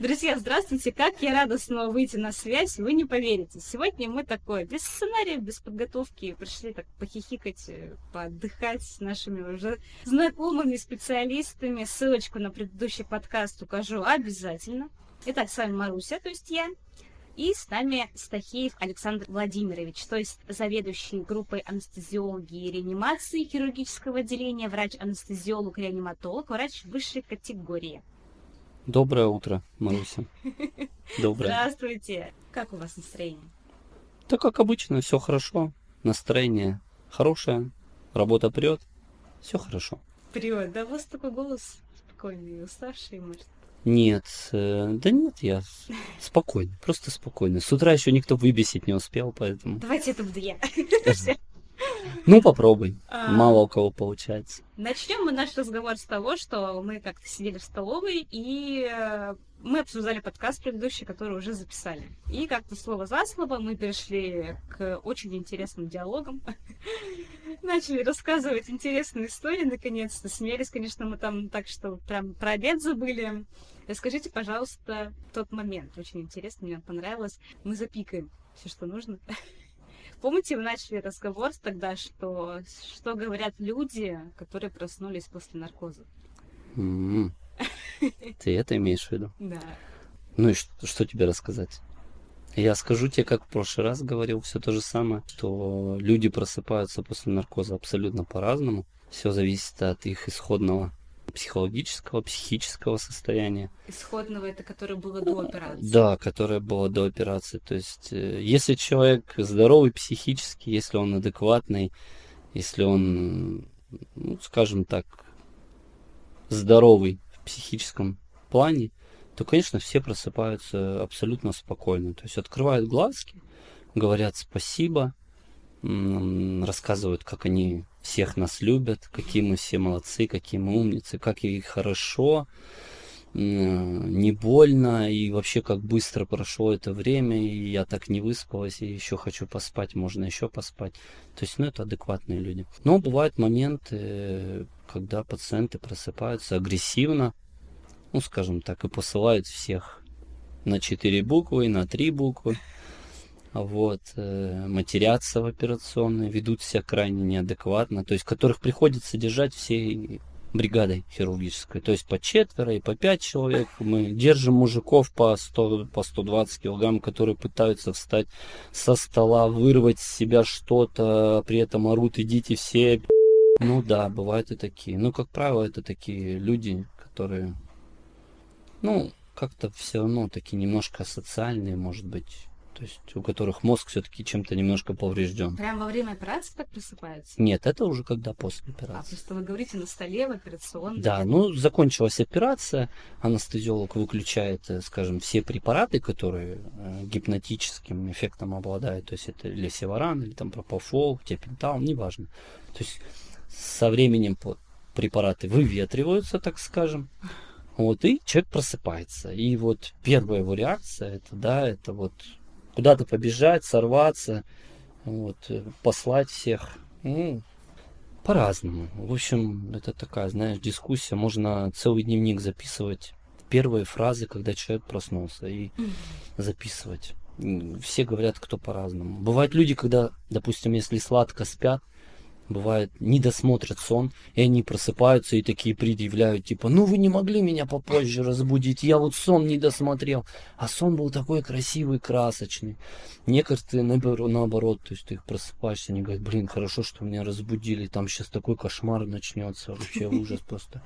Друзья, здравствуйте! Как я рада снова выйти на связь, вы не поверите. Сегодня мы такое, без сценария, без подготовки, пришли так похихикать, э, поотдыхать с нашими уже знакомыми специалистами. Ссылочку на предыдущий подкаст укажу обязательно. Итак, с вами Маруся, то есть я. И с нами Стахеев Александр Владимирович, то есть заведующий группой анестезиологии и реанимации хирургического отделения, врач-анестезиолог-реаниматолог, врач высшей категории. Доброе утро, Маруся. Доброе. Здравствуйте. Как у вас настроение? Да как обычно, все хорошо. Настроение хорошее, работа прет, все хорошо. Прет, да у вас такой голос спокойный, уставший, может? Нет, э, да нет, я спокойный, просто спокойный. С утра еще никто выбесить не успел, поэтому... Давайте это буду я. Ну, попробуй. А... Мало у кого получается. Начнем мы наш разговор с того, что мы как-то сидели в столовой, и э, мы обсуждали подкаст предыдущий, который уже записали. И как-то слово за слово мы перешли к очень интересным диалогам. Начали рассказывать интересные истории, наконец-то. Смеялись, конечно, мы там так, что прям про обед забыли. Расскажите, пожалуйста, тот момент. Очень интересно, мне понравилось. Мы запикаем все, что нужно. Помните, вы начали разговор тогда, что, что говорят люди, которые проснулись после наркоза? Mm-hmm. Ты это имеешь в виду? Да. Ну и что, что тебе рассказать? Я скажу тебе, как в прошлый раз говорил, все то же самое, что люди просыпаются после наркоза абсолютно по-разному. Все зависит от их исходного психологического, психического состояния. Исходного это которое было до операции. Да, которое было до операции. То есть, э, если человек здоровый психически, если он адекватный, если он, ну, скажем так, здоровый в психическом плане, то, конечно, все просыпаются абсолютно спокойно. То есть открывают глазки, говорят спасибо, рассказывают, как они всех нас любят, какие мы все молодцы, какие мы умницы, как и хорошо, не больно, и вообще как быстро прошло это время, и я так не выспалась, и еще хочу поспать, можно еще поспать. То есть, ну, это адекватные люди. Но бывают моменты, когда пациенты просыпаются агрессивно, ну, скажем так, и посылают всех на четыре буквы, на три буквы вот, э, матерятся в операционной, ведут себя крайне неадекватно, то есть которых приходится держать всей бригадой хирургической, то есть по четверо и по пять человек. Мы держим мужиков по 100, по 120 килограмм, которые пытаются встать со стола, вырвать с себя что-то, при этом орут, идите все. Ну да, бывают и такие. Ну, как правило, это такие люди, которые, ну, как-то все равно такие немножко социальные, может быть, то есть у которых мозг все-таки чем-то немножко поврежден. Прямо во время операции так просыпается? Нет, это уже когда после а, операции. А, просто вы говорите на столе в операционной? Да, ну закончилась операция, анестезиолог выключает, э, скажем, все препараты, которые э, гипнотическим эффектом обладают, то есть это лесеваран или там пропофол, тепентал, неважно. То есть со временем препараты выветриваются, так скажем, вот, и человек просыпается. И вот первая его реакция, это, да, это вот куда-то побежать, сорваться, вот, э, послать всех. Ну, по-разному. В общем, это такая, знаешь, дискуссия. Можно целый дневник записывать. Первые фразы, когда человек проснулся, и записывать. Все говорят, кто по-разному. Бывают люди, когда, допустим, если сладко спят, бывает, не досмотрят сон, и они просыпаются и такие предъявляют, типа, ну вы не могли меня попозже разбудить, я вот сон не досмотрел. А сон был такой красивый, красочный. Некоторые наоборот, то есть ты их просыпаешься, они говорят, блин, хорошо, что меня разбудили, там сейчас такой кошмар начнется, вообще ужас просто.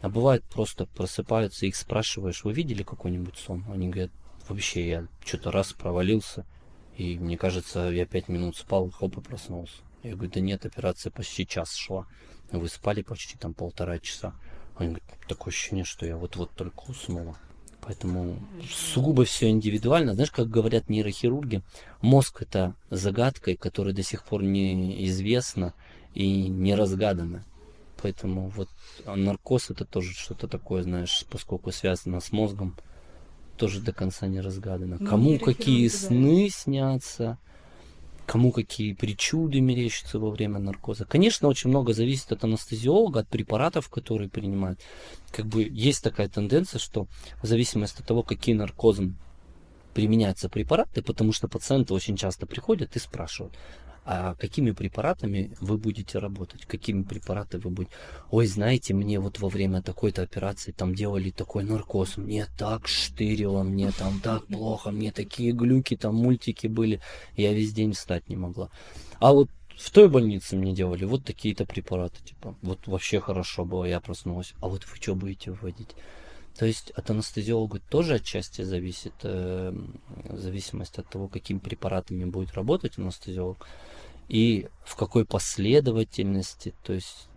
А бывает просто просыпаются, их спрашиваешь, вы видели какой-нибудь сон? Они говорят, вообще я что-то раз провалился, и мне кажется, я пять минут спал, хоп, и проснулся. Я говорю, да нет, операция почти час шла. Вы спали почти там полтора часа. Они говорят, такое ощущение, что я вот-вот только уснула. Поэтому сугубо все индивидуально. Знаешь, как говорят нейрохирурги, мозг это загадка, которая до сих пор неизвестна и не разгадана. Поэтому вот а наркоз это тоже что-то такое, знаешь, поскольку связано с мозгом, тоже до конца не разгадано. Ну, Кому какие сны снятся, кому какие причуды мерещатся во время наркоза. Конечно, очень много зависит от анестезиолога, от препаратов, которые принимают. Как бы есть такая тенденция, что в зависимости от того, какие наркозом применяются препараты, потому что пациенты очень часто приходят и спрашивают, а какими препаратами вы будете работать, какими препаратами вы будете. Ой, знаете, мне вот во время такой-то операции там делали такой наркоз, мне так штырило, мне там так плохо, мне такие глюки, там мультики были, я весь день встать не могла. А вот в той больнице мне делали вот такие-то препараты, типа, вот вообще хорошо было, я проснулась. А вот вы что будете вводить? То есть от анестезиолога тоже отчасти зависит, э, зависимость от того, какими препаратами будет работать анестезиолог и в какой последовательности. То есть,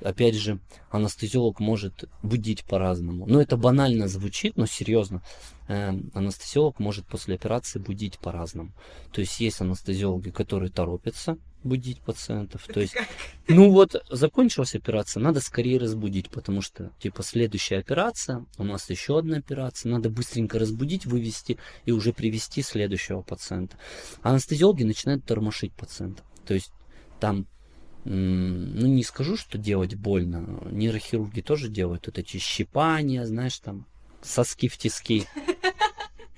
опять же, анестезиолог может будить по-разному. Ну, это банально звучит, но серьезно. Э, анестезиолог может после операции будить по-разному. То есть есть анестезиологи, которые торопятся, будить пациентов. То есть, ну вот, закончилась операция, надо скорее разбудить, потому что, типа, следующая операция, у нас еще одна операция, надо быстренько разбудить, вывести и уже привести следующего пациента. А анестезиологи начинают тормошить пациента. То есть, там, ну, не скажу, что делать больно, нейрохирурги тоже делают вот эти щипания, знаешь, там, соски в тиски.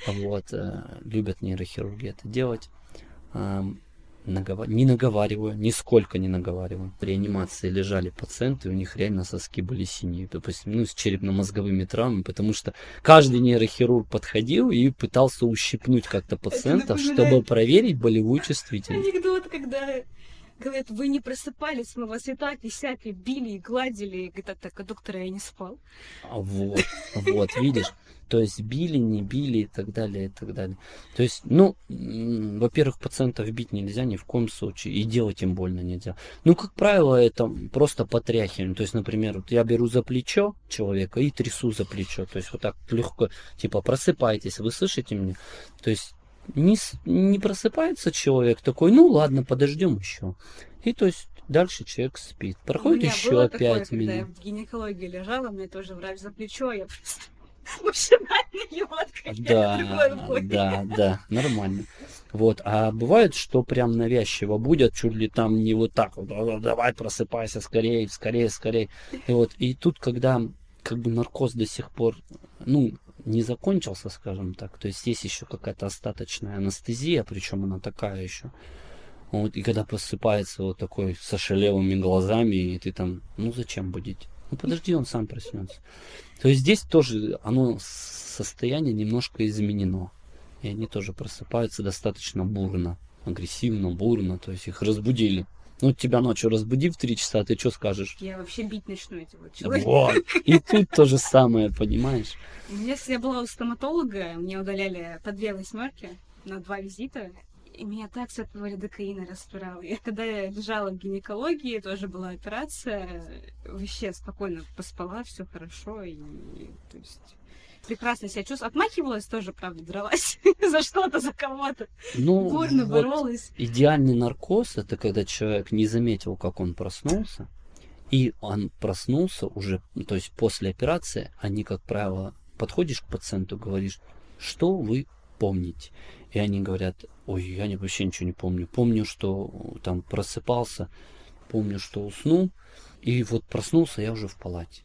Вот, э, любят нейрохирурги это делать наговар... не наговариваю, нисколько не наговариваю. В реанимации лежали пациенты, у них реально соски были синие, допустим, ну, с черепно-мозговыми травмами, потому что каждый нейрохирург подходил и пытался ущипнуть как-то пациентов, чтобы проверить болевую чувствительность. Анекдот, когда говорят, вы не просыпались, мы вас и так, и сяк, и били, и гладили. И говорят, так, а доктора я не спал. А вот, вот, видишь. То есть били, не били и так далее, и так далее. То есть, ну, во-первых, пациентов бить нельзя ни в коем случае, и делать им больно нельзя. Ну, как правило, это просто потряхивание. То есть, например, вот я беру за плечо человека и трясу за плечо. То есть, вот так легко, типа, просыпайтесь, вы слышите меня? То есть, не, не просыпается человек такой, ну ладно, подождем еще. И то есть дальше человек спит. Проходит еще пять минут. Когда я в гинекологии лежала, мне тоже врач за плечо, я просто машинально его Да, да, да, нормально. Вот, а бывает, что прям навязчиво будет, чуть ли там не вот так вот, давай просыпайся скорее, скорее, скорее. И вот, и тут, когда как бы наркоз до сих пор, ну, не закончился, скажем так. То есть есть еще какая-то остаточная анестезия, причем она такая еще. Вот, и когда просыпается вот такой со шалевыми глазами, и ты там, ну зачем будить? Ну подожди, он сам проснется. То есть здесь тоже оно состояние немножко изменено. И они тоже просыпаются достаточно бурно, агрессивно, бурно, то есть их разбудили. Ну, тебя ночью разбуди в три часа, ты что скажешь? Я вообще бить начну этого человека. Вот. И тут то же самое, понимаешь? Если я была у стоматолога, мне удаляли по две восьмерки на два визита, и меня так с этого лидокаина распирало. И когда я лежала в гинекологии, тоже была операция, вообще спокойно поспала, все хорошо, и, и то есть прекрасно себя чувствовала. Отмахивалась тоже, правда, дралась за что-то, за кого-то. Ну, Бурно вот боролась. Идеальный наркоз это когда человек не заметил, как он проснулся, и он проснулся уже, то есть после операции, они, как правило, подходишь к пациенту, говоришь, что вы помните. И они говорят, ой, я вообще ничего не помню. Помню, что там просыпался, помню, что уснул, и вот проснулся я уже в палате.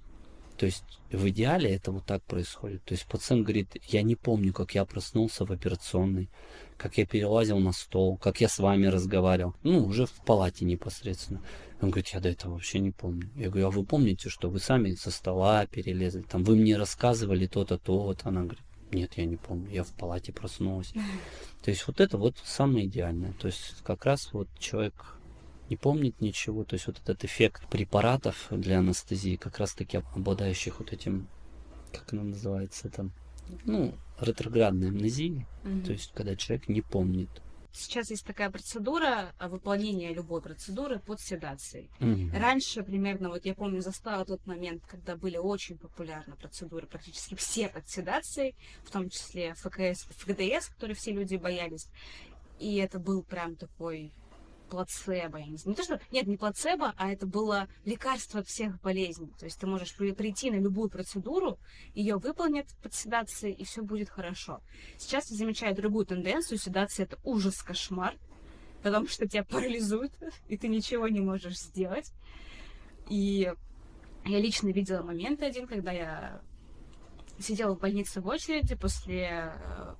То есть в идеале это вот так происходит. То есть пациент говорит, я не помню, как я проснулся в операционной, как я перелазил на стол, как я с вами разговаривал. Ну, уже в палате непосредственно. Он говорит, я до этого вообще не помню. Я говорю, а вы помните, что вы сами со стола перелезли? Там вы мне рассказывали то-то, то-то. Она говорит, нет, я не помню, я в палате проснулась. То есть вот это вот самое идеальное. То есть как раз вот человек не помнит ничего. То есть вот этот эффект препаратов для анестезии, как раз таки обладающих вот этим, как оно называется, там, ну, ретроградной амнезией. Mm-hmm. То есть когда человек не помнит. Сейчас есть такая процедура а, выполнения любой процедуры под седацией. Mm-hmm. Раньше примерно, вот я помню, застала тот момент, когда были очень популярны процедуры, практически все под седацией, в том числе ФКС, ФГДС, которые все люди боялись. И это был прям такой плацебо. Я не, знаю. не то, что... Нет, не плацебо, а это было лекарство всех болезней. То есть ты можешь прийти на любую процедуру, ее выполнят под седацией, и все будет хорошо. Сейчас я замечаю другую тенденцию. Седация — это ужас, кошмар. потому что тебя парализует, и ты ничего не можешь сделать. И я лично видела момент один, когда я сидела в больнице в очереди после э,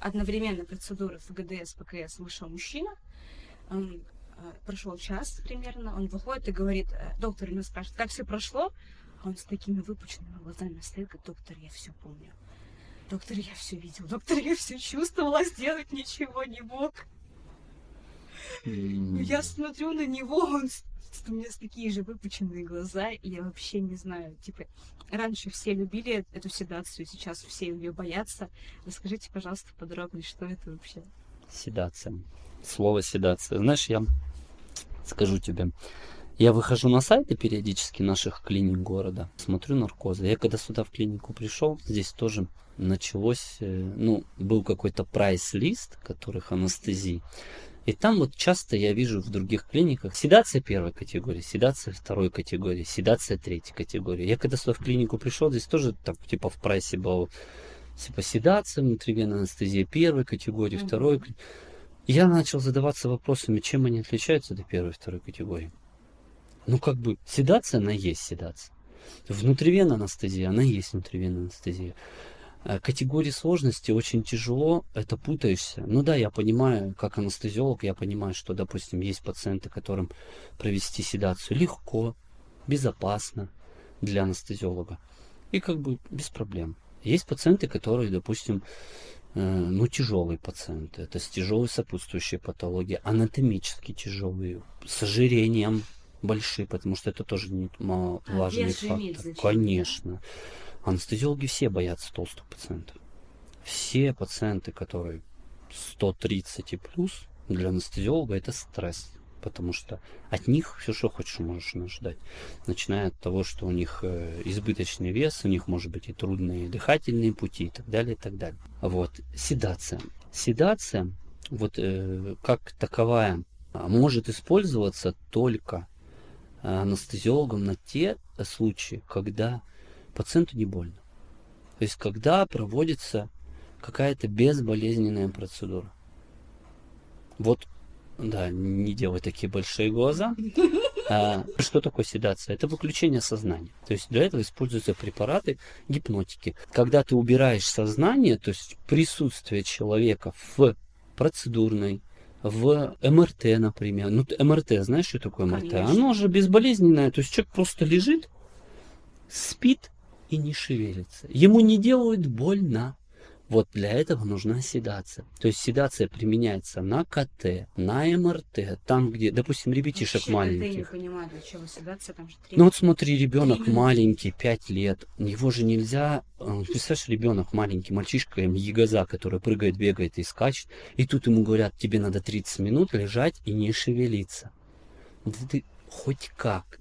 одновременной процедуры ФГДС, ПКС вышел мужчина, он э, прошел час примерно, он выходит и говорит, э, доктор ему спрашивает, как все прошло, а он с такими выпученными глазами стоит, говорит, доктор, я все помню. Доктор, я все видел. Доктор, я все чувствовала, сделать ничего не мог. Я смотрю на него, он у меня такие же выпученные глаза, и я вообще не знаю, типа, раньше все любили эту седацию, сейчас все ее боятся. Расскажите, пожалуйста, подробнее, что это вообще? Седация. Слово седация. Знаешь, я скажу тебе, я выхожу на сайты периодически наших клиник города, смотрю наркозы. Я когда сюда в клинику пришел, здесь тоже началось, э, ну, был какой-то прайс-лист, которых анестезии. И там вот часто я вижу в других клиниках седация первой категории, седация второй категории, седация третьей категории. Я когда сюда в клинику пришел, здесь тоже так типа в прайсе был типа седация, внутривенная анестезия первой категории, mm-hmm. второй. Я начал задаваться вопросами, чем они отличаются до первой и второй категории. Ну, как бы, седация, она есть седация. Внутривенная анестезия, она есть внутривенная анестезия. Э, категории сложности очень тяжело, это путаешься. Ну да, я понимаю, как анестезиолог, я понимаю, что, допустим, есть пациенты, которым провести седацию легко, безопасно для анестезиолога. И как бы без проблем. Есть пациенты, которые, допустим, ну, тяжелые пациенты. Это с тяжелой сопутствующей патологией, анатомически тяжелые, с ожирением, большие, потому что это тоже не а фактор. Конечно. Анестезиологи все боятся толстых пациентов. Все пациенты, которые 130 и плюс, для анестезиолога это стресс. Потому что от них все, что хочешь, можешь ожидать. Начиная от того, что у них э, избыточный вес, у них может быть и трудные дыхательные пути и так далее, и так далее. Вот. Седация. Седация, вот э, как таковая, может использоваться только анестезиологом на те случаи, когда пациенту не больно. То есть, когда проводится какая-то безболезненная процедура. Вот, да, не делай такие большие глаза. А, что такое седация? Это выключение сознания. То есть для этого используются препараты гипнотики. Когда ты убираешь сознание, то есть присутствие человека в процедурной, в МРТ, например. Ну, МРТ, знаешь, что такое МРТ? Конечно. Оно же безболезненное. То есть человек просто лежит, спит и не шевелится. Ему не делают больно. Вот для этого нужна седация. То есть седация применяется на КТ, на МРТ, там, где, допустим, ребятишек Вообще, маленьких. Я не понимаю, для чего седация, там же 3 Ну вот смотри, ребенок маленький, 5 лет, его же нельзя, э, представляешь, ребенок маленький, мальчишка, ягоза, который прыгает, бегает и скачет, и тут ему говорят, тебе надо 30 минут лежать и не шевелиться. Да ты хоть как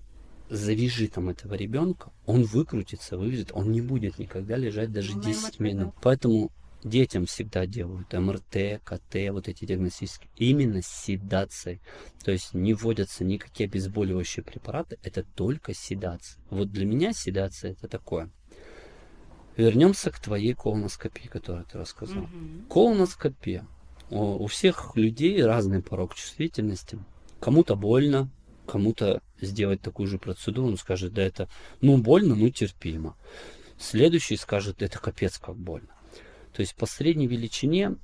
завяжи там этого ребенка, он выкрутится, вывезет, он не будет никогда лежать даже 10 минут. Поэтому детям всегда делают МРТ, КТ, вот эти диагностические, именно с седацией. То есть не вводятся никакие обезболивающие препараты, это только седация. Вот для меня седация это такое. Вернемся к твоей колоноскопии, которую ты рассказал. Угу. Колоноскопия. У, у всех людей разный порог чувствительности. Кому-то больно, кому-то сделать такую же процедуру, он скажет, да это, ну, больно, ну, терпимо. Следующий скажет, это капец как больно. То есть по средней величине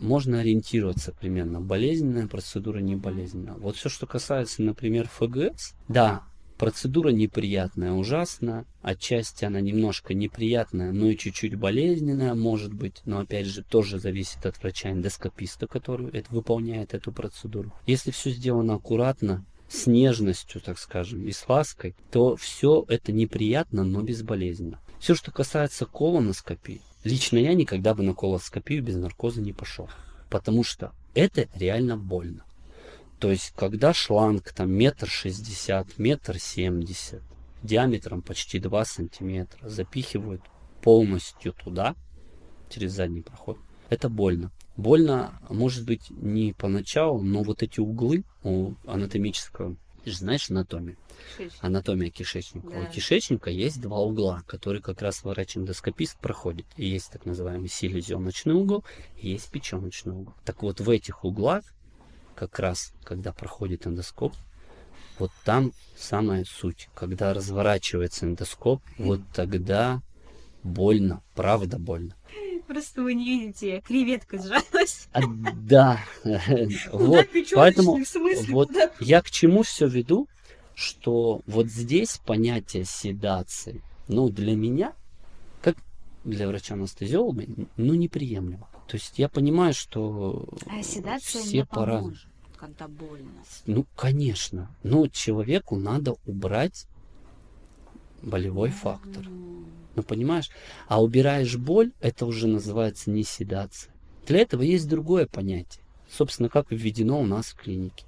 можно ориентироваться примерно, болезненная процедура, не болезненная. Вот все, что касается, например, ФГС, да, процедура неприятная, ужасная, отчасти она немножко неприятная, но и чуть-чуть болезненная, может быть, но опять же тоже зависит от врача-эндоскописта, который это, выполняет эту процедуру. Если все сделано аккуратно, с нежностью, так скажем, и с лаской, то все это неприятно, но безболезненно. Все, что касается колоноскопии, лично я никогда бы на колоноскопию без наркоза не пошел. Потому что это реально больно. То есть, когда шланг там метр шестьдесят, метр семьдесят, диаметром почти 2 сантиметра, запихивают полностью туда, через задний проход, это больно. Больно, может быть, не поначалу, но вот эти углы у анатомического, ты же знаешь анатомию? Кишечник. Анатомия кишечника. Да. У кишечника есть два угла, которые как раз врач-эндоскопист проходит. И есть так называемый селезеночный угол, и есть печеночный угол. Так вот, в этих углах как раз, когда проходит эндоскоп, вот там самая суть. Когда разворачивается эндоскоп, вот тогда больно, правда больно. Просто вы не видите, креветка сжалась. А, да, вот, поэтому вот я к чему все веду, что вот здесь понятие седации, ну, для меня, как для врача-анестезиолога, ну, неприемлемо. То есть я понимаю, что а седация все пора... поможет когда больно. Ну, конечно. Но человеку надо убрать болевой фактор. Ну, понимаешь? А убираешь боль, это уже называется не седация. Для этого есть другое понятие. Собственно, как введено у нас в клинике.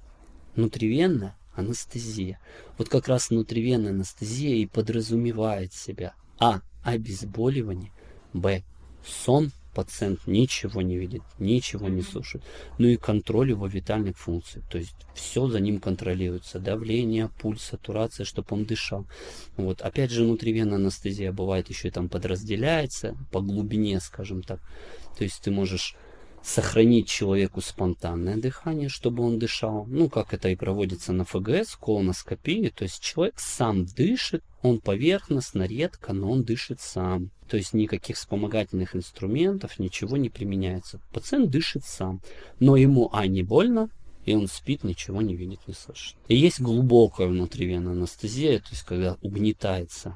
Внутривенная анестезия. Вот как раз внутривенная анестезия и подразумевает себя А. Обезболивание. Б. Сон пациент ничего не видит, ничего не слушает. Ну и контроль его витальных функций. То есть все за ним контролируется. Давление, пульс, сатурация, чтобы он дышал. Вот. Опять же, внутривенная анестезия бывает еще и там подразделяется по глубине, скажем так. То есть ты можешь сохранить человеку спонтанное дыхание, чтобы он дышал. Ну, как это и проводится на ФГС, колоноскопии. То есть человек сам дышит, он поверхностно, редко, но он дышит сам. То есть никаких вспомогательных инструментов, ничего не применяется. Пациент дышит сам. Но ему, а, не больно, и он спит, ничего не видит, не слышит. И есть глубокая внутривенная анестезия, то есть когда угнетается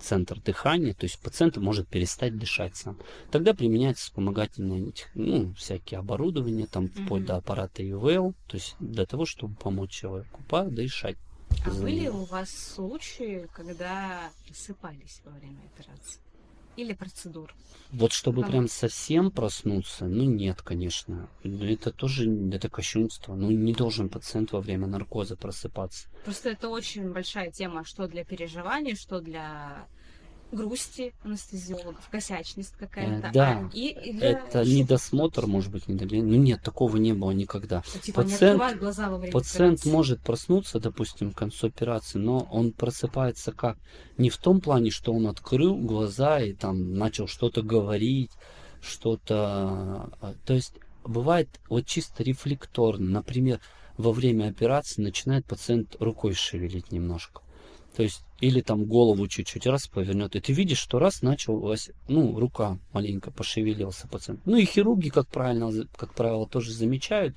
центр дыхания, то есть пациент может перестать дышать сам. Тогда применяется вспомогательное, ну, всякие оборудования, там, mm-hmm. вплоть до аппарата ИВЛ, то есть для того, чтобы помочь человеку подышать. А были у вас случаи, когда просыпались во время операции? Или процедур? Вот чтобы прям совсем проснуться, ну нет, конечно. Это тоже это кощунство. Ну не должен пациент во время наркоза просыпаться. Просто это очень большая тема, что для переживаний, что для грусти анестезиологов, косячность какая-то. Э, да, а, и, и для... это недосмотр, может быть, недоление. Ну нет, такого не было никогда. Ну, типа пациент, глаза во время пациент операции. может проснуться, допустим, к концу операции, но он просыпается как? Не в том плане, что он открыл глаза и там начал что-то говорить, что-то... А, то есть бывает вот чисто рефлекторно. Например, во время операции начинает пациент рукой шевелить немножко. То есть, или там голову чуть-чуть раз повернет, и ты видишь, что раз началась, ну, рука маленько пошевелился пациент. Ну и хирурги, как правильно, как правило, тоже замечают,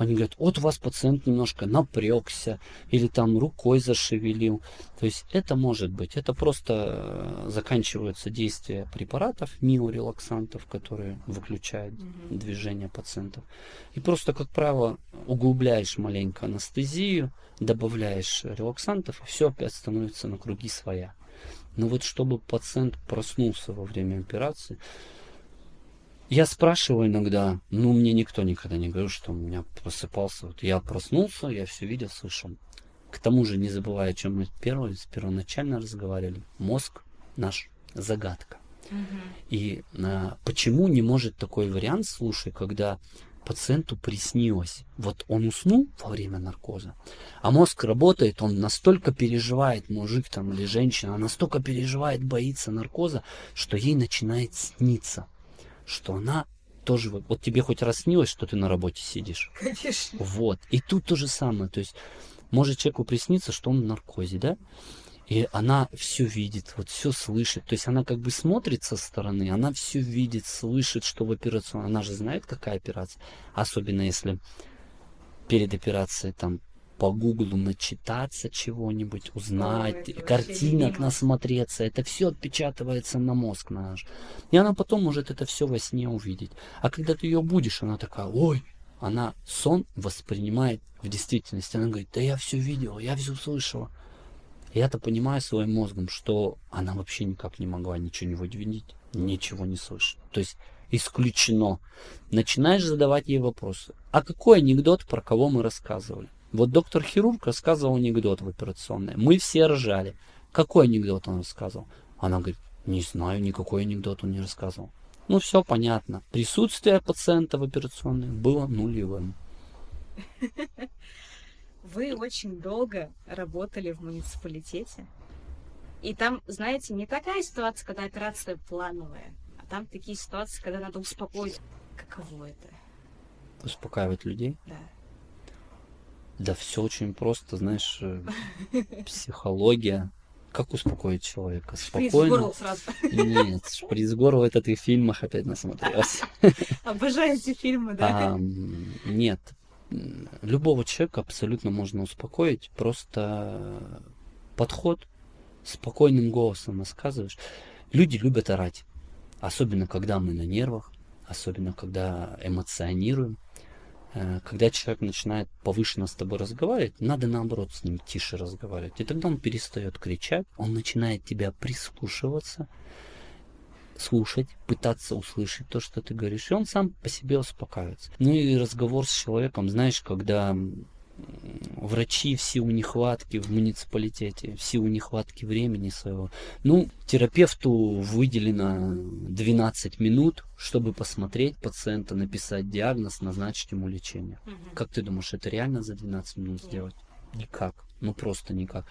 они говорят, вот у вас пациент немножко напрягся или там рукой зашевелил. То есть это может быть. Это просто э, заканчиваются действия препаратов, миорелаксантов, которые выключают mm-hmm. движение пациентов. И просто, как правило, углубляешь маленько анестезию, добавляешь релаксантов, и все опять становится на круги своя. Но вот чтобы пациент проснулся во время операции, я спрашиваю иногда, ну, мне никто никогда не говорил, что у меня просыпался. Вот я проснулся, я все видел, слышал. К тому же, не забывая, о чем мы первое, первоначально разговаривали, мозг наш загадка. Угу. И а, почему не может такой вариант, слушай, когда пациенту приснилось, вот он уснул во время наркоза, а мозг работает, он настолько переживает, мужик там или женщина, настолько переживает, боится наркоза, что ей начинает сниться что она тоже, вот тебе хоть раз снилось, что ты на работе сидишь. Конечно. Вот. И тут то же самое. То есть может человеку присниться, что он в наркозе, да? И она все видит, вот все слышит. То есть она как бы смотрит со стороны, она все видит, слышит, что в операционной. Она же знает, какая операция. Особенно если перед операцией там по гуглу начитаться чего-нибудь, узнать, Ой, картинок насмотреться. Это все отпечатывается на мозг наш. И она потом может это все во сне увидеть. А когда ты ее будешь, она такая, ой, она сон воспринимает в действительности. Она говорит, да я все видела, я все слышала. Я-то понимаю своим мозгом, что она вообще никак не могла ничего не видеть, ничего не слышать. То есть исключено. Начинаешь задавать ей вопросы. А какой анекдот, про кого мы рассказывали? Вот доктор-хирург рассказывал анекдот в операционной. Мы все ржали. Какой анекдот он рассказывал? Она говорит, не знаю, никакой анекдот он не рассказывал. Ну, все понятно. Присутствие пациента в операционной было нулевым. Вы очень долго работали в муниципалитете. И там, знаете, не такая ситуация, когда операция плановая, а там такие ситуации, когда надо успокоить. Каково это? Успокаивать людей? Да. Да все очень просто, знаешь, э, психология. Как успокоить человека? Горло сразу. Нет, шприц в горло это ты в фильмах опять насмотрелась. Обожаю эти фильмы, да. А, нет. Любого человека абсолютно можно успокоить. Просто подход спокойным голосом рассказываешь. Люди любят орать. Особенно, когда мы на нервах. Особенно, когда эмоционируем. Э, когда человек начинает повышенно с тобой разговаривать, надо наоборот с ним тише разговаривать. И тогда он перестает кричать, он начинает тебя прислушиваться, слушать, пытаться услышать то, что ты говоришь, и он сам по себе успокаивается. Ну и разговор с человеком, знаешь, когда врачи в силу нехватки в муниципалитете, в силу нехватки времени своего. Ну, терапевту выделено 12 минут, чтобы посмотреть пациента, написать диагноз, назначить ему лечение. Угу. Как ты думаешь, это реально за 12 минут сделать? Никак. Ну просто никак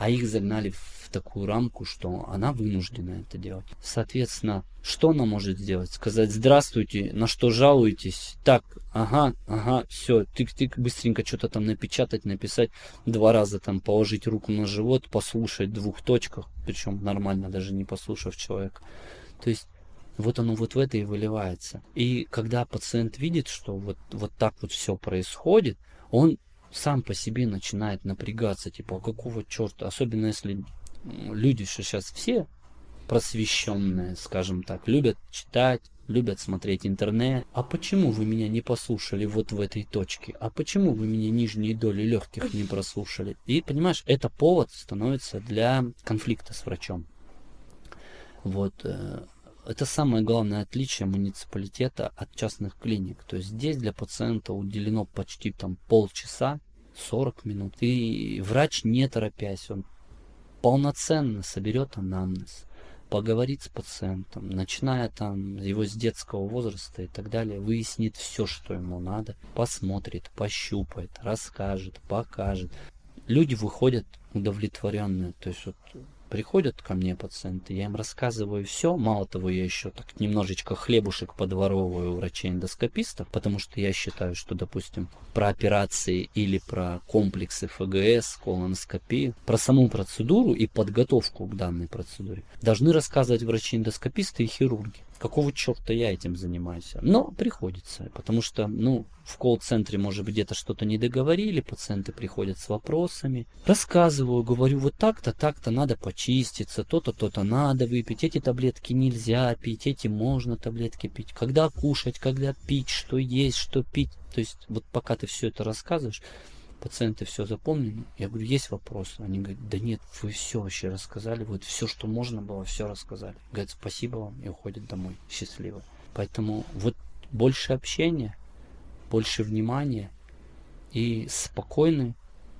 а их загнали в такую рамку, что она вынуждена это делать. Соответственно, что она может сделать? Сказать здравствуйте, на что жалуетесь? Так, ага, ага, все, тык-тык, быстренько что-то там напечатать, написать, два раза там положить руку на живот, послушать в двух точках, причем нормально, даже не послушав человека. То есть вот оно вот в это и выливается. И когда пациент видит, что вот, вот так вот все происходит, он сам по себе начинает напрягаться, типа, а какого черта, особенно если люди что сейчас все просвещенные, скажем так, любят читать, любят смотреть интернет. А почему вы меня не послушали вот в этой точке? А почему вы меня нижние доли легких не прослушали? И понимаешь, это повод становится для конфликта с врачом. Вот э, это самое главное отличие муниципалитета от частных клиник. То есть здесь для пациента уделено почти там полчаса, 40 минут. И врач, не торопясь, он полноценно соберет анамнез, поговорит с пациентом, начиная там его с детского возраста и так далее, выяснит все, что ему надо, посмотрит, пощупает, расскажет, покажет. Люди выходят удовлетворенные. То есть вот Приходят ко мне пациенты, я им рассказываю все. Мало того, я еще так немножечко хлебушек подворовываю у врачей-эндоскопистов, потому что я считаю, что, допустим, про операции или про комплексы ФГС, колоноскопии, про саму процедуру и подготовку к данной процедуре должны рассказывать врачи-эндоскописты и хирурги какого черта я этим занимаюсь? Но приходится, потому что, ну, в колл-центре, может быть, где-то что-то не договорили, пациенты приходят с вопросами. Рассказываю, говорю, вот так-то, так-то надо почиститься, то-то, то-то надо выпить, эти таблетки нельзя пить, эти можно таблетки пить, когда кушать, когда пить, что есть, что пить. То есть, вот пока ты все это рассказываешь, пациенты все запомнили. Я говорю, есть вопросы? Они говорят, да нет, вы все вообще рассказали, вот все, что можно было, все рассказали. Говорят, спасибо вам и уходят домой счастливо. Поэтому вот больше общения, больше внимания и спокойный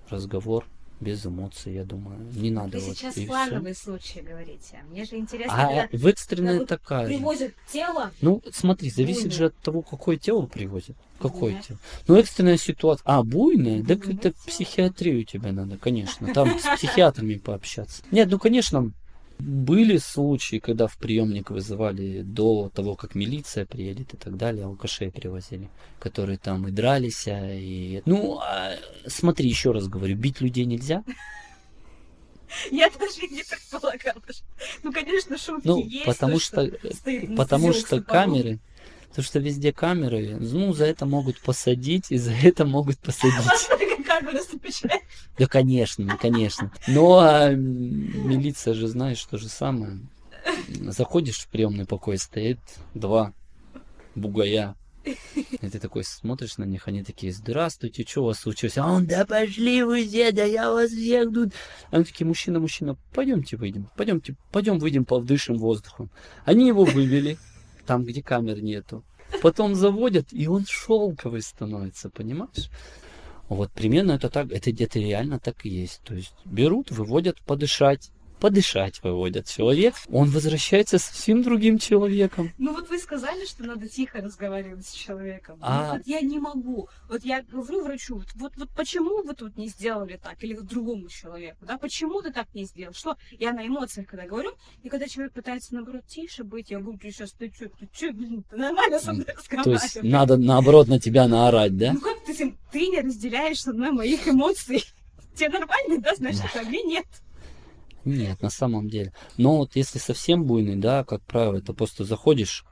разговор без эмоций, я думаю. Не надо Вы вот. сейчас и плановые всё. случаи говорите. Мне же интересно, а когда, в экстренная когда такая. привозят тело. Ну, смотри, зависит Буйное. же от того, какое тело привозят. Какое Буйное. тело. Ну, экстренная ситуация. А, буйная? Так Буйное это психиатрию тебе надо, конечно. Там с психиатрами пообщаться. Нет, ну, конечно, были случаи, когда в приемник вызывали до того, как милиция приедет и так далее, алкашей привозили, которые там и дрались, а, и... Ну, а, смотри, еще раз говорю, бить людей нельзя. Я даже не предполагала. что- Ну, конечно, шутки Ну, есть. потому то, что, стоит потому что камеры, потому что везде камеры, ну, за это могут посадить, и за это могут посадить. Да, конечно, конечно. Но а, милиция же, знаешь, то же самое. Заходишь в приемный покой, стоит два бугая. И ты такой смотришь на них, они такие, здравствуйте, что у вас случилось? А он, да пошли вы все, да я вас всех тут. Они такие, мужчина, мужчина, пойдемте выйдем, пойдемте, пойдем выйдем, повдышим воздухом. Они его вывели, там, где камер нету. Потом заводят, и он шелковый становится, понимаешь? Вот примерно это так, это где-то реально так и есть. То есть берут, выводят подышать, подышать выводят человек, он возвращается совсем другим человеком. Ну вот вы сказали, что надо тихо разговаривать с человеком. А- Ну, вот я не могу. Вот я говорю врачу, вот, вот, вот почему вы тут не сделали так? Или другому человеку, да? Почему ты так не сделал? Что? Я на эмоциях, когда говорю, и когда человек пытается, наоборот, тише быть, я говорю, ты сейчас, ты чё, ты чё, блин, ты нормально со мной То разговариваешь? есть надо наоборот на тебя наорать, да? Ну как ты, ты не разделяешь со мной моих эмоций? Тебе нормально, да? Значит, а мне нет. Нет, на самом деле. Но вот если совсем буйный, да, как правило, это просто заходишь,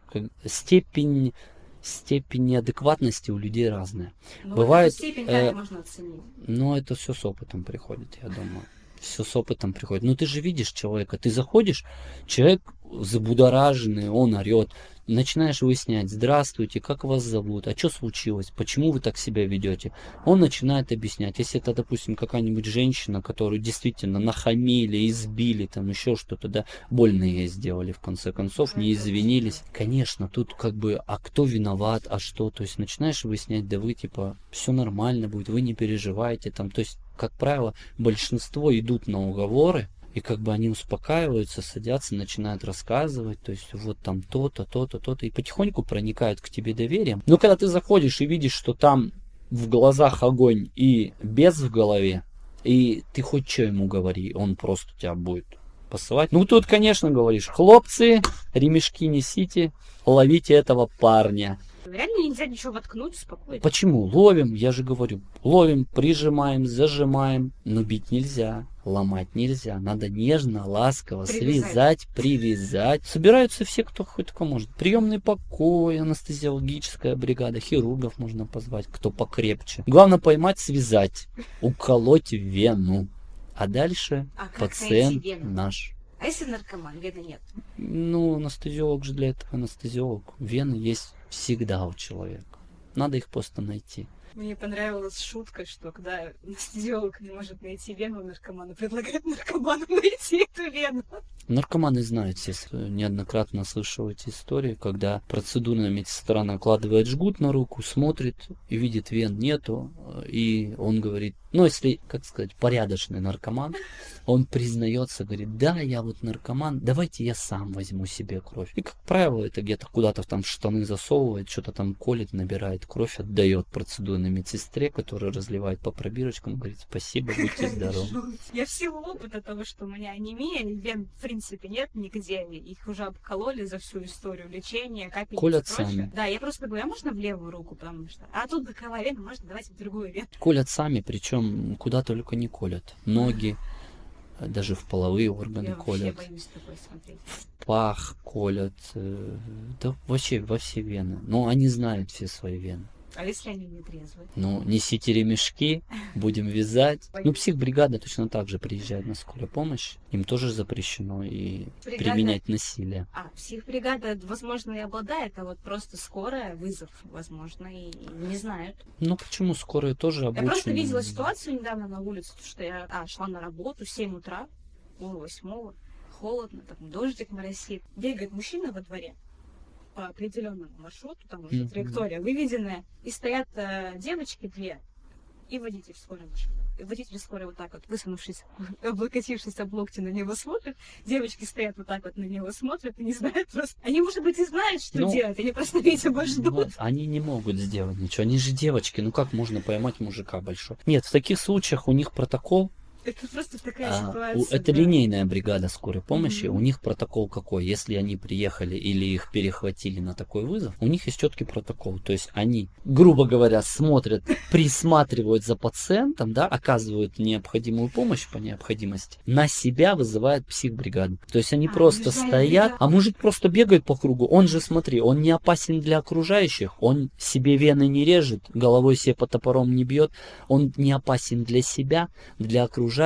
степень, степень неадекватности у людей разная. Ну, Бывает, вот степень э, можно оценить. Но это все с опытом приходит, я думаю. Все с опытом приходит. Ну ты же видишь человека, ты заходишь, человек забудораженный, он орет. Начинаешь выяснять, здравствуйте, как вас зовут, а что случилось, почему вы так себя ведете. Он начинает объяснять. Если это, допустим, какая-нибудь женщина, которую действительно нахамили, избили, там еще что-то, да, больно ей сделали в конце концов, не извинились. Конечно, тут как бы, а кто виноват, а что, то есть начинаешь выяснять, да вы типа, все нормально будет, вы не переживайте, там, то есть, как правило, большинство идут на уговоры, и как бы они успокаиваются, садятся, начинают рассказывать, то есть вот там то-то, то-то, то-то, и потихоньку проникают к тебе доверием. Но когда ты заходишь и видишь, что там в глазах огонь и без в голове, и ты хоть что ему говори, он просто тебя будет посылать. Ну тут, конечно, говоришь, хлопцы, ремешки несите, ловите этого парня. Реально нельзя ничего воткнуть спокойно. Почему? Ловим, я же говорю, ловим, прижимаем, зажимаем, но бить нельзя, ломать нельзя. Надо нежно, ласково Привязать. связать, привязать. Собираются все, кто хоть только может. Приемный покой, анестезиологическая бригада, хирургов можно позвать, кто покрепче. Главное поймать, связать, уколоть вену. А дальше А пациент наш. А если наркоман, вены нет? Ну, анестезиолог же для этого анестезиолог. Вены есть всегда у человека. Надо их просто найти. Мне понравилась шутка, что когда анестезиолог не может найти вену наркомана, предлагает наркоману найти эту вену. Наркоманы знают, с- неоднократно слышал эти истории, когда процедурная медсестра накладывает жгут на руку, смотрит и видит вен нету, э, и он говорит, ну если, как сказать, порядочный наркоман, он признается, говорит, да, я вот наркоман, давайте я сам возьму себе кровь. И, как правило, это где-то куда-то там в штаны засовывает, что-то там колет, набирает кровь, отдает процедурной медсестре, которая разливает по пробирочкам, говорит, спасибо, будьте здоровы. Я в силу опыта того, что у меня анемия, вен в принципе нет нигде, их уже обкололи за всю историю лечения, капельницы Колят сами. Да, я просто говорю, а можно в левую руку, потому что... А тут боковая вена, можно давайте в другую вену. Колят сами, причем куда только не колят. Ноги, э, даже в половые органы Я колят, в пах колят, э, да вообще во все вены. Но они знают все свои вены. А если они не трезвые? Ну, несите ремешки, будем вязать. Ну, психбригада точно так же приезжает на скорую помощь. Им тоже запрещено и Бригада- применять насилие. А, психбригада, возможно, и обладает, а вот просто скорая, вызов, возможно, и не знают. Ну, почему скорые тоже Я обучены? просто видела ситуацию недавно на улице, что я а, шла на работу в 7 утра, пол восьмого, холодно, там дождик моросит. Бегает мужчина во дворе по определенному маршруту, там уже траектория выведенная, и стоят э, девочки две, и водитель скорой машины. И водитель скорой вот так вот, высунувшись, облокотившись об локти на него смотрит, девочки стоят вот так вот на него смотрят и не знают просто. Они, может быть, и знают, что Ну, делать, они просто, видимо, ждут. Вот, они не могут сделать ничего. Они же девочки. Ну как можно поймать мужика большого? Нет, в таких случаях у них протокол. Это просто такая а, ситуация. это да. линейная бригада скорой помощи. Мгм. У них протокол какой? Если они приехали или их перехватили на такой вызов, у них есть четкий протокол. То есть они, грубо говоря, смотрят, присматривают за пациентом, да, оказывают необходимую помощь по необходимости. На себя вызывает психбригаду. То есть они А, просто стоят, бригады. а мужик просто бегает по кругу. Он же, смотри, он не опасен для окружающих, он себе вены не режет, головой себе по топором не бьет, он не опасен для себя, для окружающих,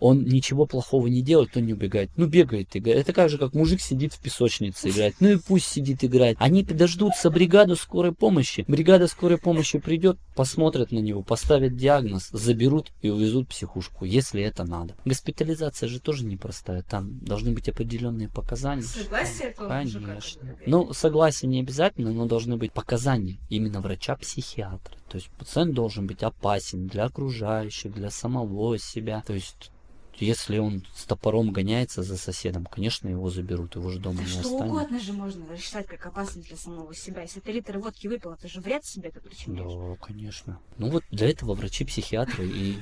он ничего плохого не делает, он не убегает. Ну, бегает играет. Это как же, как мужик сидит в песочнице играет. Ну и пусть сидит играет. Они дождутся бригаду скорой помощи. Бригада скорой помощи придет, посмотрят на него, поставят диагноз, заберут и увезут в психушку, если это надо. Госпитализация же тоже непростая. Там должны быть определенные показания. Согласие этого Конечно. Ну, согласие не обязательно, но должны быть показания именно врача-психиатра. То есть пациент должен быть опасен для окружающих, для самого себя. То есть если он с топором гоняется за соседом, конечно, его заберут, его же дома Да не что останется. угодно же можно рассчитать как опасно для самого себя. Если ты литр водки выпил, ты же вред себе это причиняешь. Да, конечно. Ну вот для этого врачи-психиатры и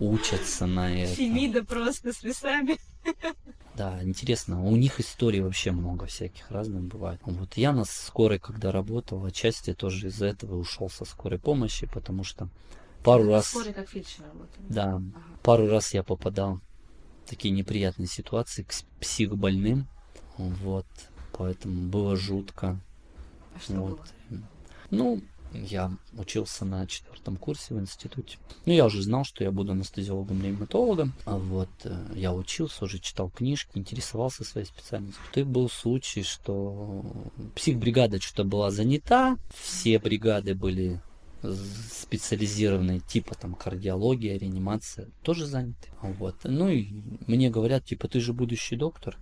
учатся на это. Фемида просто с лесами. Да, интересно, у них историй вообще много всяких разных бывает. Вот я на скорой, когда работал, отчасти тоже из-за этого ушел со скорой помощи, потому что пару раз, Скорый как фельдшер работает. да, Ага. пару раз я попадал в такие неприятные ситуации к психбольным, вот, поэтому было жутко. А что Вот. было? Ну, я учился на четвертом курсе в институте. Ну, я уже знал, что я буду анестезиологом-реаниматологом. А вот э, я учился, уже читал книжки, интересовался своей специальностью. И был случай, что психбригада что-то была занята, все бригады были специализированные, типа там кардиология, реанимация, тоже заняты. Вот. Ну и мне говорят, типа, ты же будущий доктор,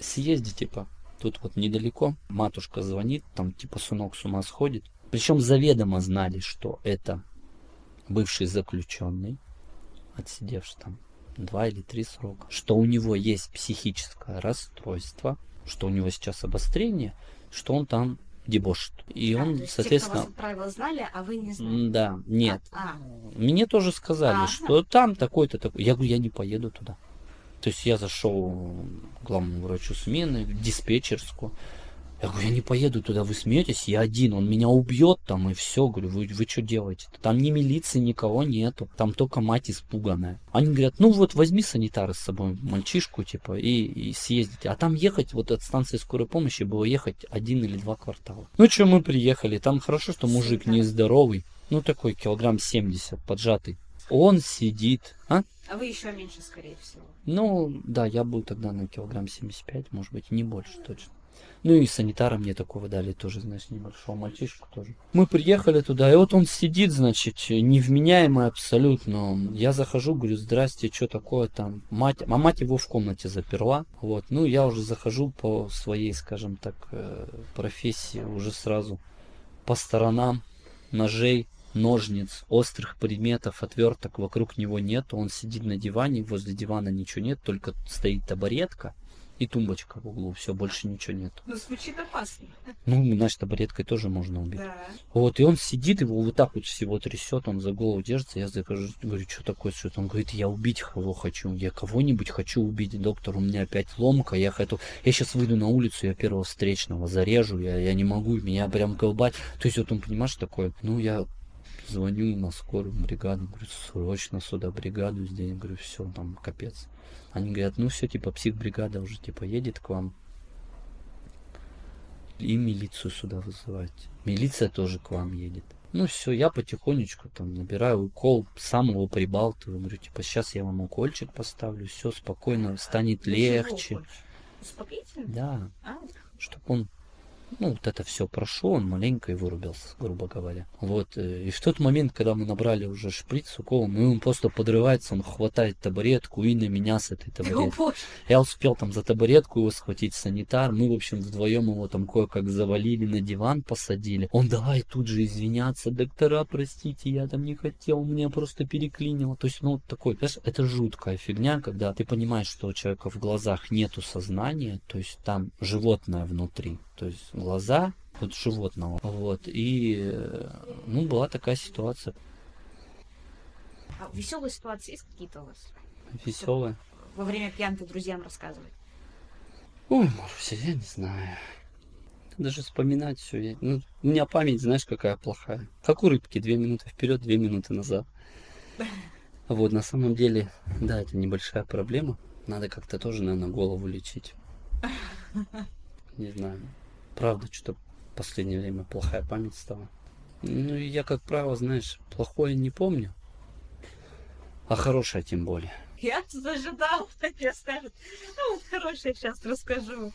съезди, типа, тут вот недалеко, матушка звонит, там типа сынок с ума сходит. Причем заведомо знали, что это бывший заключенный, отсидевший там два или три срока, что у него есть психическое расстройство, что у него сейчас обострение, что он там дебошит. И А, он, то есть соответственно, Те, кто вас отправил, знали, а вы не знали. да, нет, А, мне тоже сказали, Ага. что там такой-то такой. Я говорю, я не поеду туда. То есть я зашел к главному врачу смены, в диспетчерскую. Я говорю, я не поеду туда, вы смеетесь, я один, он меня убьет там и все. Говорю, вы, вы что делаете? Там ни милиции, никого нету, там только мать испуганная. Они говорят, ну вот возьми санитара с собой, мальчишку, типа, и, и съездите. А там ехать, вот от станции скорой помощи было ехать один или два квартала. Ну что, мы приехали, там хорошо, что мужик нездоровый, ну такой килограмм 70, поджатый. Он сидит, а? а вы еще меньше, скорее всего. Ну, да, я был тогда на килограмм 75, может быть, не больше точно. Ну и санитара мне такого дали тоже, знаешь, небольшого мальчишку тоже. Мы приехали туда, и вот он сидит, значит, невменяемый абсолютно. Я захожу, говорю, здрасте, что такое там? Мать, а мать его в комнате заперла. Вот, ну я уже захожу по своей, скажем так, э, профессии уже сразу по сторонам ножей, ножниц, острых предметов, отверток вокруг него нет. Он сидит на диване, возле дивана ничего нет, только стоит табуретка и тумбочка в углу. Все, больше ничего нет. Ну, звучит опасно. Ну, значит, табуреткой тоже можно убить. Да. Вот, и он сидит, его вот так вот всего трясет, он за голову держится. Я захожу, говорю, что такое, что Он говорит, я убить кого хочу. Я кого-нибудь хочу убить, доктор, у меня опять ломка, я хочу... Я сейчас выйду на улицу, я первого встречного зарежу, я, я не могу, меня прям колбать. То есть вот он, понимаешь, такой, ну, я звоню на скорую бригаду, говорю, срочно сюда бригаду здесь, говорю, все, там, капец. Они говорят, ну все, типа, психбригада уже, типа, едет к вам. И милицию сюда вызывать. Милиция тоже к вам едет. Ну все, я потихонечку там набираю укол, сам его прибалтываю. Говорю, типа, сейчас я вам укольчик поставлю, все спокойно, станет Для легче. хочешь? Успокоительно? Да, А, чтобы он, ну, вот это все прошло, он маленько и вырубился, грубо говоря. Вот, э, и в тот момент, когда мы набрали уже шприц укол, ну, он просто подрывается, он хватает табуретку и на меня с этой о, боже. Я успел там за табуретку его схватить санитар. Мы, в общем, вдвоем его там кое-как завалили, на диван посадили. Он давай тут же извиняться. Доктора, простите, я там не хотел, меня просто переклинило. То есть, ну, вот такой, знаешь, это жуткая фигня, когда ты понимаешь, что у человека в глазах нету сознания, то есть там животное внутри. То есть глаза вот животного. Вот. И, э, ну, была такая ситуация А веселые ситуации есть какие-то у вас? веселая. Во время пьянки друзьям рассказывать. Ой, Маруся, я не знаю. Даже вспоминать все. Ну, у меня память, знаешь, какая плохая. Как у рыбки, две минуты вперед, две минуты назад. Вот, на самом деле, да, это небольшая проблема. Надо как-то тоже, наверное, голову лечить. Не знаю. Правда, что-то в последнее время плохая память стала. Ну, и я, как правило, знаешь, плохое не помню. А хорошее тем более. Я что тебе скажут. Ну, вот хорошее сейчас расскажу.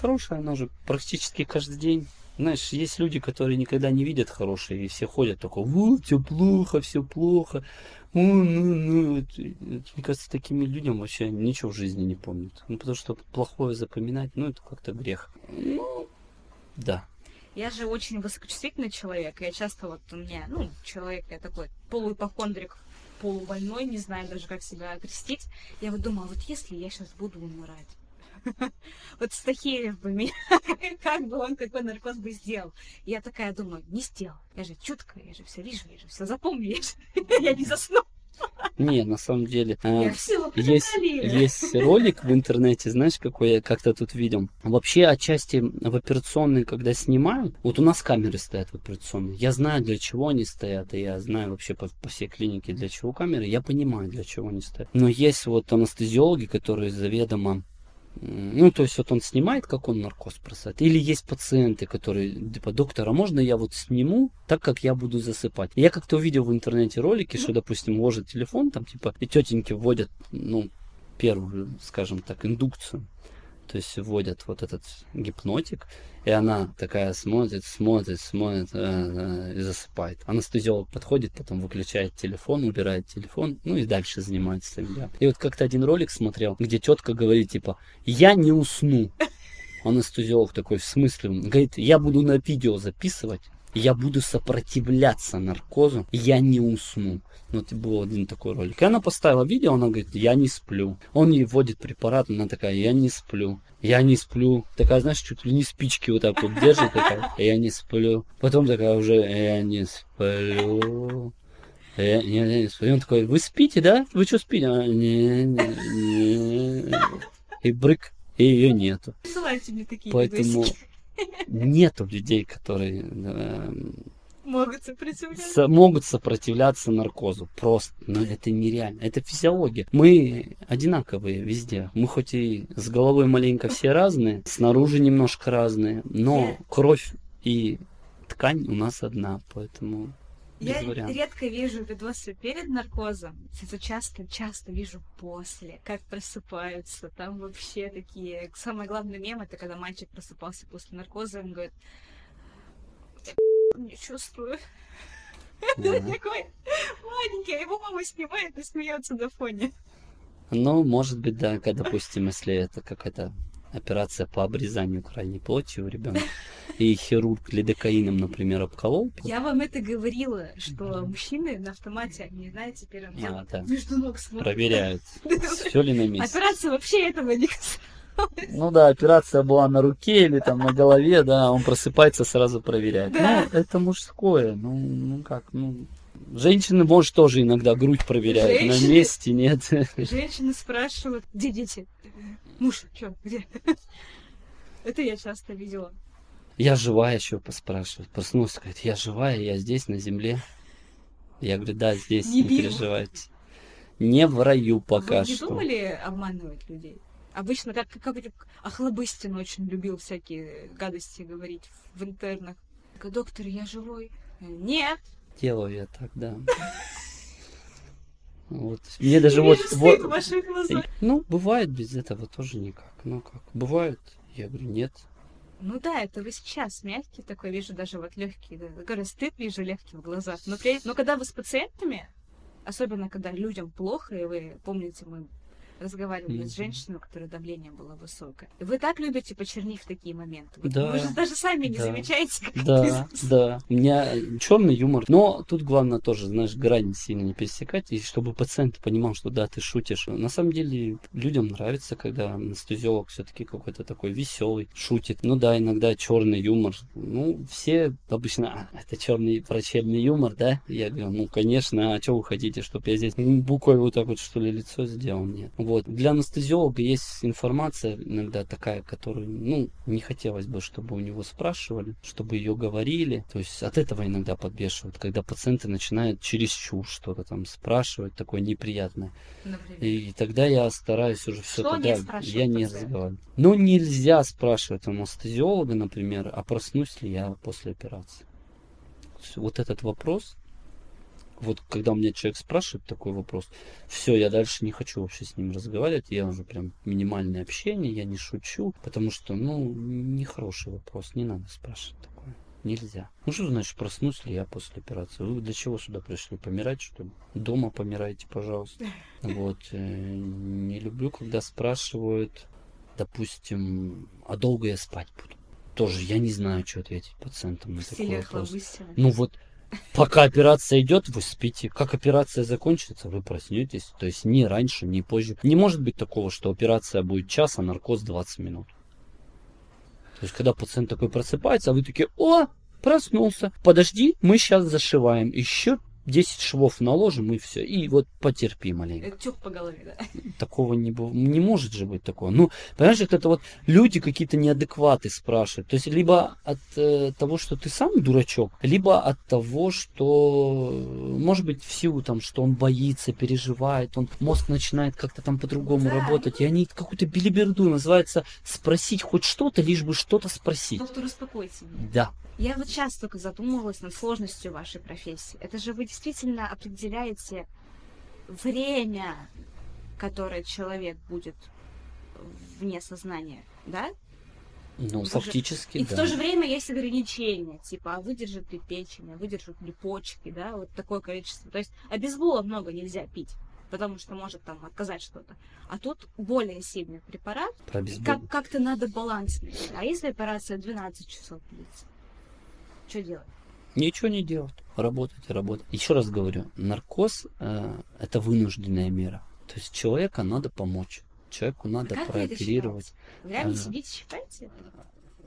Хорошая, она же практически каждый день. Знаешь, есть люди, которые никогда не видят хорошее, и все ходят такой, вот, все плохо, все плохо. Ну, ну. Это, Мне кажется, такими людям вообще ничего в жизни не помнят. Ну, потому что плохое запоминать, ну, это как-то грех. Ну, да. Я же очень высокочувствительный человек. Я часто вот у меня, ну, человек, я такой полуипохондрик. полубольной, не знаю даже, как себя окрестить. Я вот думала, вот если я сейчас буду умирать, вот Стахеев бы меня, как бы он какой наркоз бы сделал. Я такая думаю, не сделал. Я же чуткая, я же все вижу, я же все запомню, я, я не засну. Не, на самом деле, э, есть, есть ролик в интернете, знаешь, какой я как-то тут видел. Вообще, отчасти в операционной, когда снимают, вот у нас камеры стоят в операционной. Я знаю, для чего они стоят, и я знаю вообще по, по всей клинике, для чего камеры. Я понимаю, для чего они стоят. Но есть вот анестезиологи, которые заведомо ну, то есть вот он снимает, как он наркоз бросает. Или есть пациенты, которые, типа, доктор, а можно я вот сниму так, как я буду засыпать? Я как-то увидел в интернете ролики, что, допустим, ложит телефон, там, типа, и тетеньки вводят, ну, первую, скажем так, индукцию то есть вводят вот этот гипнотик, и она такая смотрит, смотрит, смотрит э, э, и засыпает. Анестезиолог подходит, потом выключает телефон, убирает телефон, ну и дальше занимается своим делом. И вот как-то один ролик смотрел, где тетка говорит, типа, я не усну. Анестезиолог такой, в смысле? Говорит, я буду на видео записывать, я буду сопротивляться наркозу, я не усну. Вот был один такой ролик. И она поставила видео, она говорит, я не сплю. Он ей вводит препарат, она такая, я не сплю. Я не сплю. Такая, знаешь, чуть ли не спички вот так вот держит, такая, я не сплю. Потом такая уже, я не сплю. Я, не, не, не сплю. И он такой, вы спите, да? Вы что спите? А, не, не, не. И брык, и ее нету. Поэтому нету людей, которые э, могут сопротивляться. могут сопротивляться наркозу. Просто. Но это нереально. Это физиология. Мы одинаковые везде. Мы хоть и с головой маленько все разные, снаружи немножко разные, но кровь и ткань у нас одна, поэтому я вариантов. редко вижу видосы перед наркозом, это часто, часто вижу после, как просыпаются. Там вообще такие... Самый главный мем это когда мальчик просыпался после наркоза, он говорит, не чувствую. Такой маленький, а его мама снимает и смеется на фоне. Ну, может быть, да, когда, допустим, если это какая-то операция по обрезанию крайней плоти у ребенка, и хирург лидокаином, например, обколол. Я вам это говорила, что мужчины на автомате, они, знаете, первым делом а, да. между ног смотрят. Проверяют, все ли на месте. Операция вообще этого не. Ну да, операция была на руке или там на голове, да, он просыпается, сразу проверяет. Да. Ну, это мужское, ну, ну как, ну, Женщины, может, тоже иногда грудь проверяют. Женщины, на месте нет. Женщины спрашивают, где дети? Муж, что, где? Это я часто видела. Я живая еще поспрашивают. Проснулся, говорит, я живая, я здесь, на земле. Я говорю, да, здесь, не, не переживайте. Не в раю пока Вы не что. думали обманывать людей? Обычно как, как, как Охлобыстин очень любил всякие гадости говорить в интернах. Доктор, я живой. Нет. Делаю я так, да. Вот. Мне даже вот, вот ну бывает без этого тоже никак. Ну как бывает, я говорю нет. Ну да, это вы сейчас мягкий такой, вижу даже вот легкий, да, говорю, стыд вижу легкий в глазах. Но, при... Но когда вы с пациентами, особенно когда людям плохо, и вы помните, мы разговаривали mm-hmm. с женщиной, у которой давление было высокое. Вы так любите почернить в такие моменты. да, вы же даже сами не да, замечаете, как Да, да. У меня черный юмор. Но тут главное тоже, знаешь, грань сильно не пересекать, и чтобы пациент понимал, что да, ты шутишь. На самом деле людям нравится, когда анестезиолог все-таки какой-то такой веселый, шутит. Ну да, иногда черный юмор. Ну, все обычно, а, это черный врачебный юмор, да? Я говорю, ну, конечно, а что вы хотите, чтобы я здесь буквой вот так вот, что ли, лицо сделал? Нет. Вот. Для анестезиолога есть информация иногда такая, которую, ну, не хотелось бы, чтобы у него спрашивали, чтобы ее говорили. То есть от этого иногда подбешивают, когда пациенты начинают чересчур что-то там спрашивать, такое неприятное. Например? И тогда я стараюсь уже все тогда, я не разговариваю. Но нельзя спрашивать у анестезиолога, например, а проснусь ли я после операции. Вот этот вопрос вот когда у меня человек спрашивает такой вопрос, все, я дальше не хочу вообще с ним разговаривать, я уже прям минимальное общение, я не шучу, потому что, ну, нехороший вопрос, не надо спрашивать такое. Нельзя. Ну что значит, проснусь ли я после операции? Вы для чего сюда пришли? Помирать, что ли? Дома помирайте, пожалуйста. Вот. Э, не люблю, когда спрашивают, допустим, а долго я спать буду? Тоже я не знаю, что ответить пациентам на такой вопрос. Ну вот, Пока операция идет, вы спите. Как операция закончится, вы проснетесь. То есть ни раньше, ни позже. Не может быть такого, что операция будет час, а наркоз 20 минут. То есть, когда пациент такой просыпается, а вы такие, о, проснулся. Подожди, мы сейчас зашиваем. Еще 10 швов наложим и все. И вот потерпи маленько. Тюк по голове, да. Такого не, не может же быть такого. Ну, понимаешь, это вот люди какие-то неадекваты спрашивают. То есть, либо от э, того, что ты сам дурачок, либо от того, что, может быть, в силу там, что он боится, переживает, он мозг начинает как-то там по-другому да. работать. И они какую-то билиберду называется спросить хоть что-то, лишь бы что-то спросить. Доктор, успокойте меня. Да. Я вот сейчас только задумывалась над сложностью вашей профессии. Это же вы действительно определяете время, которое человек будет вне сознания, да? Ну, вы фактически, же... да. И в то же время есть ограничения, типа, а выдержит ли печень, а выдержит ли почки, да, вот такое количество. То есть обезбола много нельзя пить потому что может там отказать что-то. А тут более сильный препарат, как- как-то надо баланс найти. А если операция 12 часов длится? Что делать? Ничего не делать. Работать и работать. Еще раз говорю, наркоз э, это вынужденная мера. То есть человека надо помочь. Человеку надо а прооперировать. Вы реально а, сидите, считаете?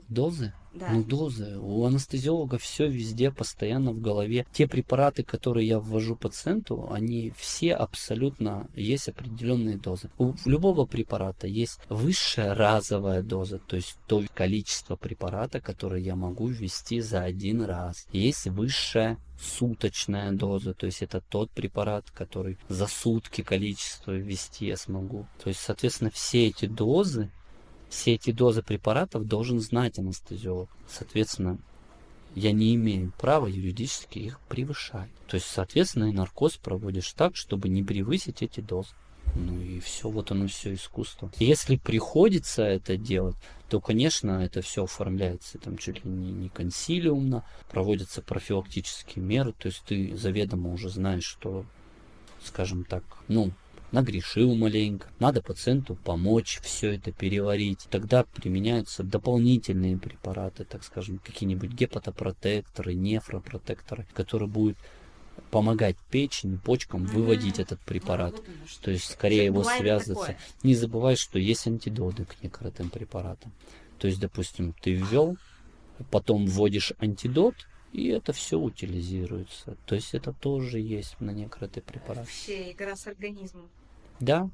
Дозы? Да. Ну, дозы. У анестезиолога все везде, постоянно в голове. Те препараты, которые я ввожу пациенту, они все абсолютно есть определенные дозы. У любого препарата есть высшая разовая доза, то есть то количество препарата, которое я могу ввести за один раз. Есть высшая суточная доза, то есть это тот препарат, который за сутки количество ввести я смогу. То есть, соответственно, все эти дозы все эти дозы препаратов должен знать анестезиолог. Соответственно, я не имею права юридически их превышать. То есть, соответственно, и наркоз проводишь так, чтобы не превысить эти дозы. Ну и все, вот оно все искусство. Если приходится это делать, то, конечно, это все оформляется там чуть ли не, не консилиумно, проводятся профилактические меры, то есть ты заведомо уже знаешь, что, скажем так, ну, нагрешил маленько, надо пациенту помочь все это переварить. Тогда применяются дополнительные препараты, так скажем, какие-нибудь гепатопротекторы, нефропротекторы, которые будут помогать печени, почкам выводить этот препарат. То есть скорее его связываться. Не забывай, что есть антидоты к некоторым препаратам. То есть, допустим, ты ввел, потом вводишь антидот, и это все утилизируется. То есть это тоже есть на некоторые препараты. Вообще игра с организмом. Да.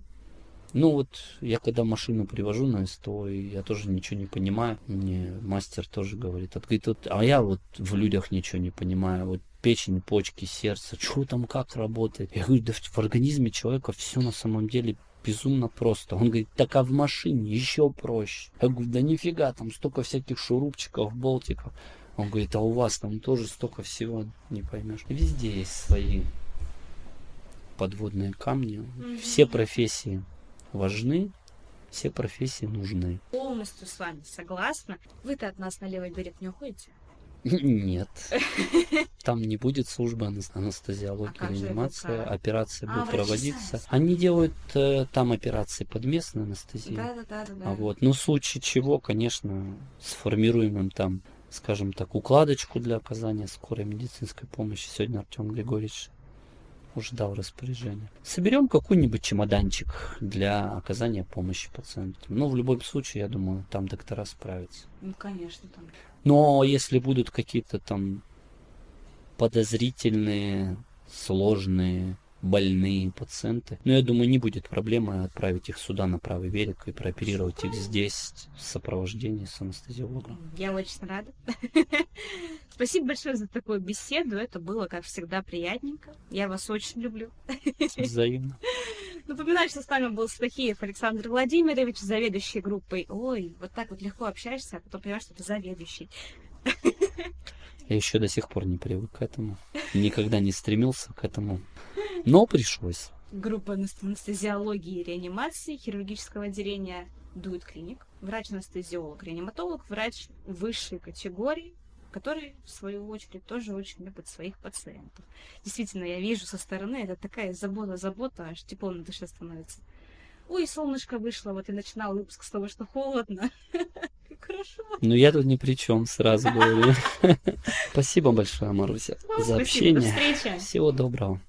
Ну вот, я когда машину привожу на СТО, я тоже ничего не понимаю. Мне мастер тоже говорит, а, говорит, вот, а я вот в людях ничего не понимаю. Вот печень, почки, сердце, что там, как работает. Я говорю, да в, в организме человека все на самом деле безумно просто. Он говорит, так а в машине еще проще. Я говорю, да нифига, там столько всяких шурупчиков, болтиков. Он говорит, а у вас там тоже столько всего, не поймешь. Везде есть свои подводные камни. Mm-hmm. Все профессии важны, все профессии нужны. Полностью с вами согласна. Вы-то от нас на левый берег не уходите? Нет. Там не будет службы анестезиологии, а реанимация, операция а, будет проводиться. Они делают э, там операции под местной анестезией. Да, да, да, да. А вот, ну в случае чего, конечно, сформируем им там, скажем так, укладочку для оказания скорой медицинской помощи. Сегодня Артем Григорьевич уже дал распоряжение. Соберем какой-нибудь чемоданчик для оказания помощи пациенту. Ну, в любом случае, я думаю, там доктора справятся. Ну, конечно, там. Но если будут какие-то там подозрительные, сложные, больные пациенты, ну, я думаю, не будет проблемы отправить их сюда на правый берег и прооперировать их здесь в сопровождении с анестезиологом. Я очень рада. Спасибо большое за такую беседу. Это было, как всегда, приятненько. Я вас очень люблю. Взаимно. Напоминаю, что с нами был Стахиев Александр Владимирович, заведующий группой. Ой, вот так вот легко общаешься, а потом понимаешь, что ты заведующий. Я еще до сих пор не привык к этому. Никогда не стремился к этому. Но пришлось. Группа анестезиологии и реанимации хирургического отделения Дует Клиник. Врач-анестезиолог, реаниматолог, врач высшей категории, который, в свою очередь, тоже очень любит своих пациентов. Действительно, я вижу со стороны, это такая забота-забота, аж тепло на душе становится. Ой, солнышко вышло, вот и начинал выпуск с того, что холодно. хорошо. Ну, я тут ни при чем, сразу говорю. Спасибо большое, Маруся, за общение. Всего доброго.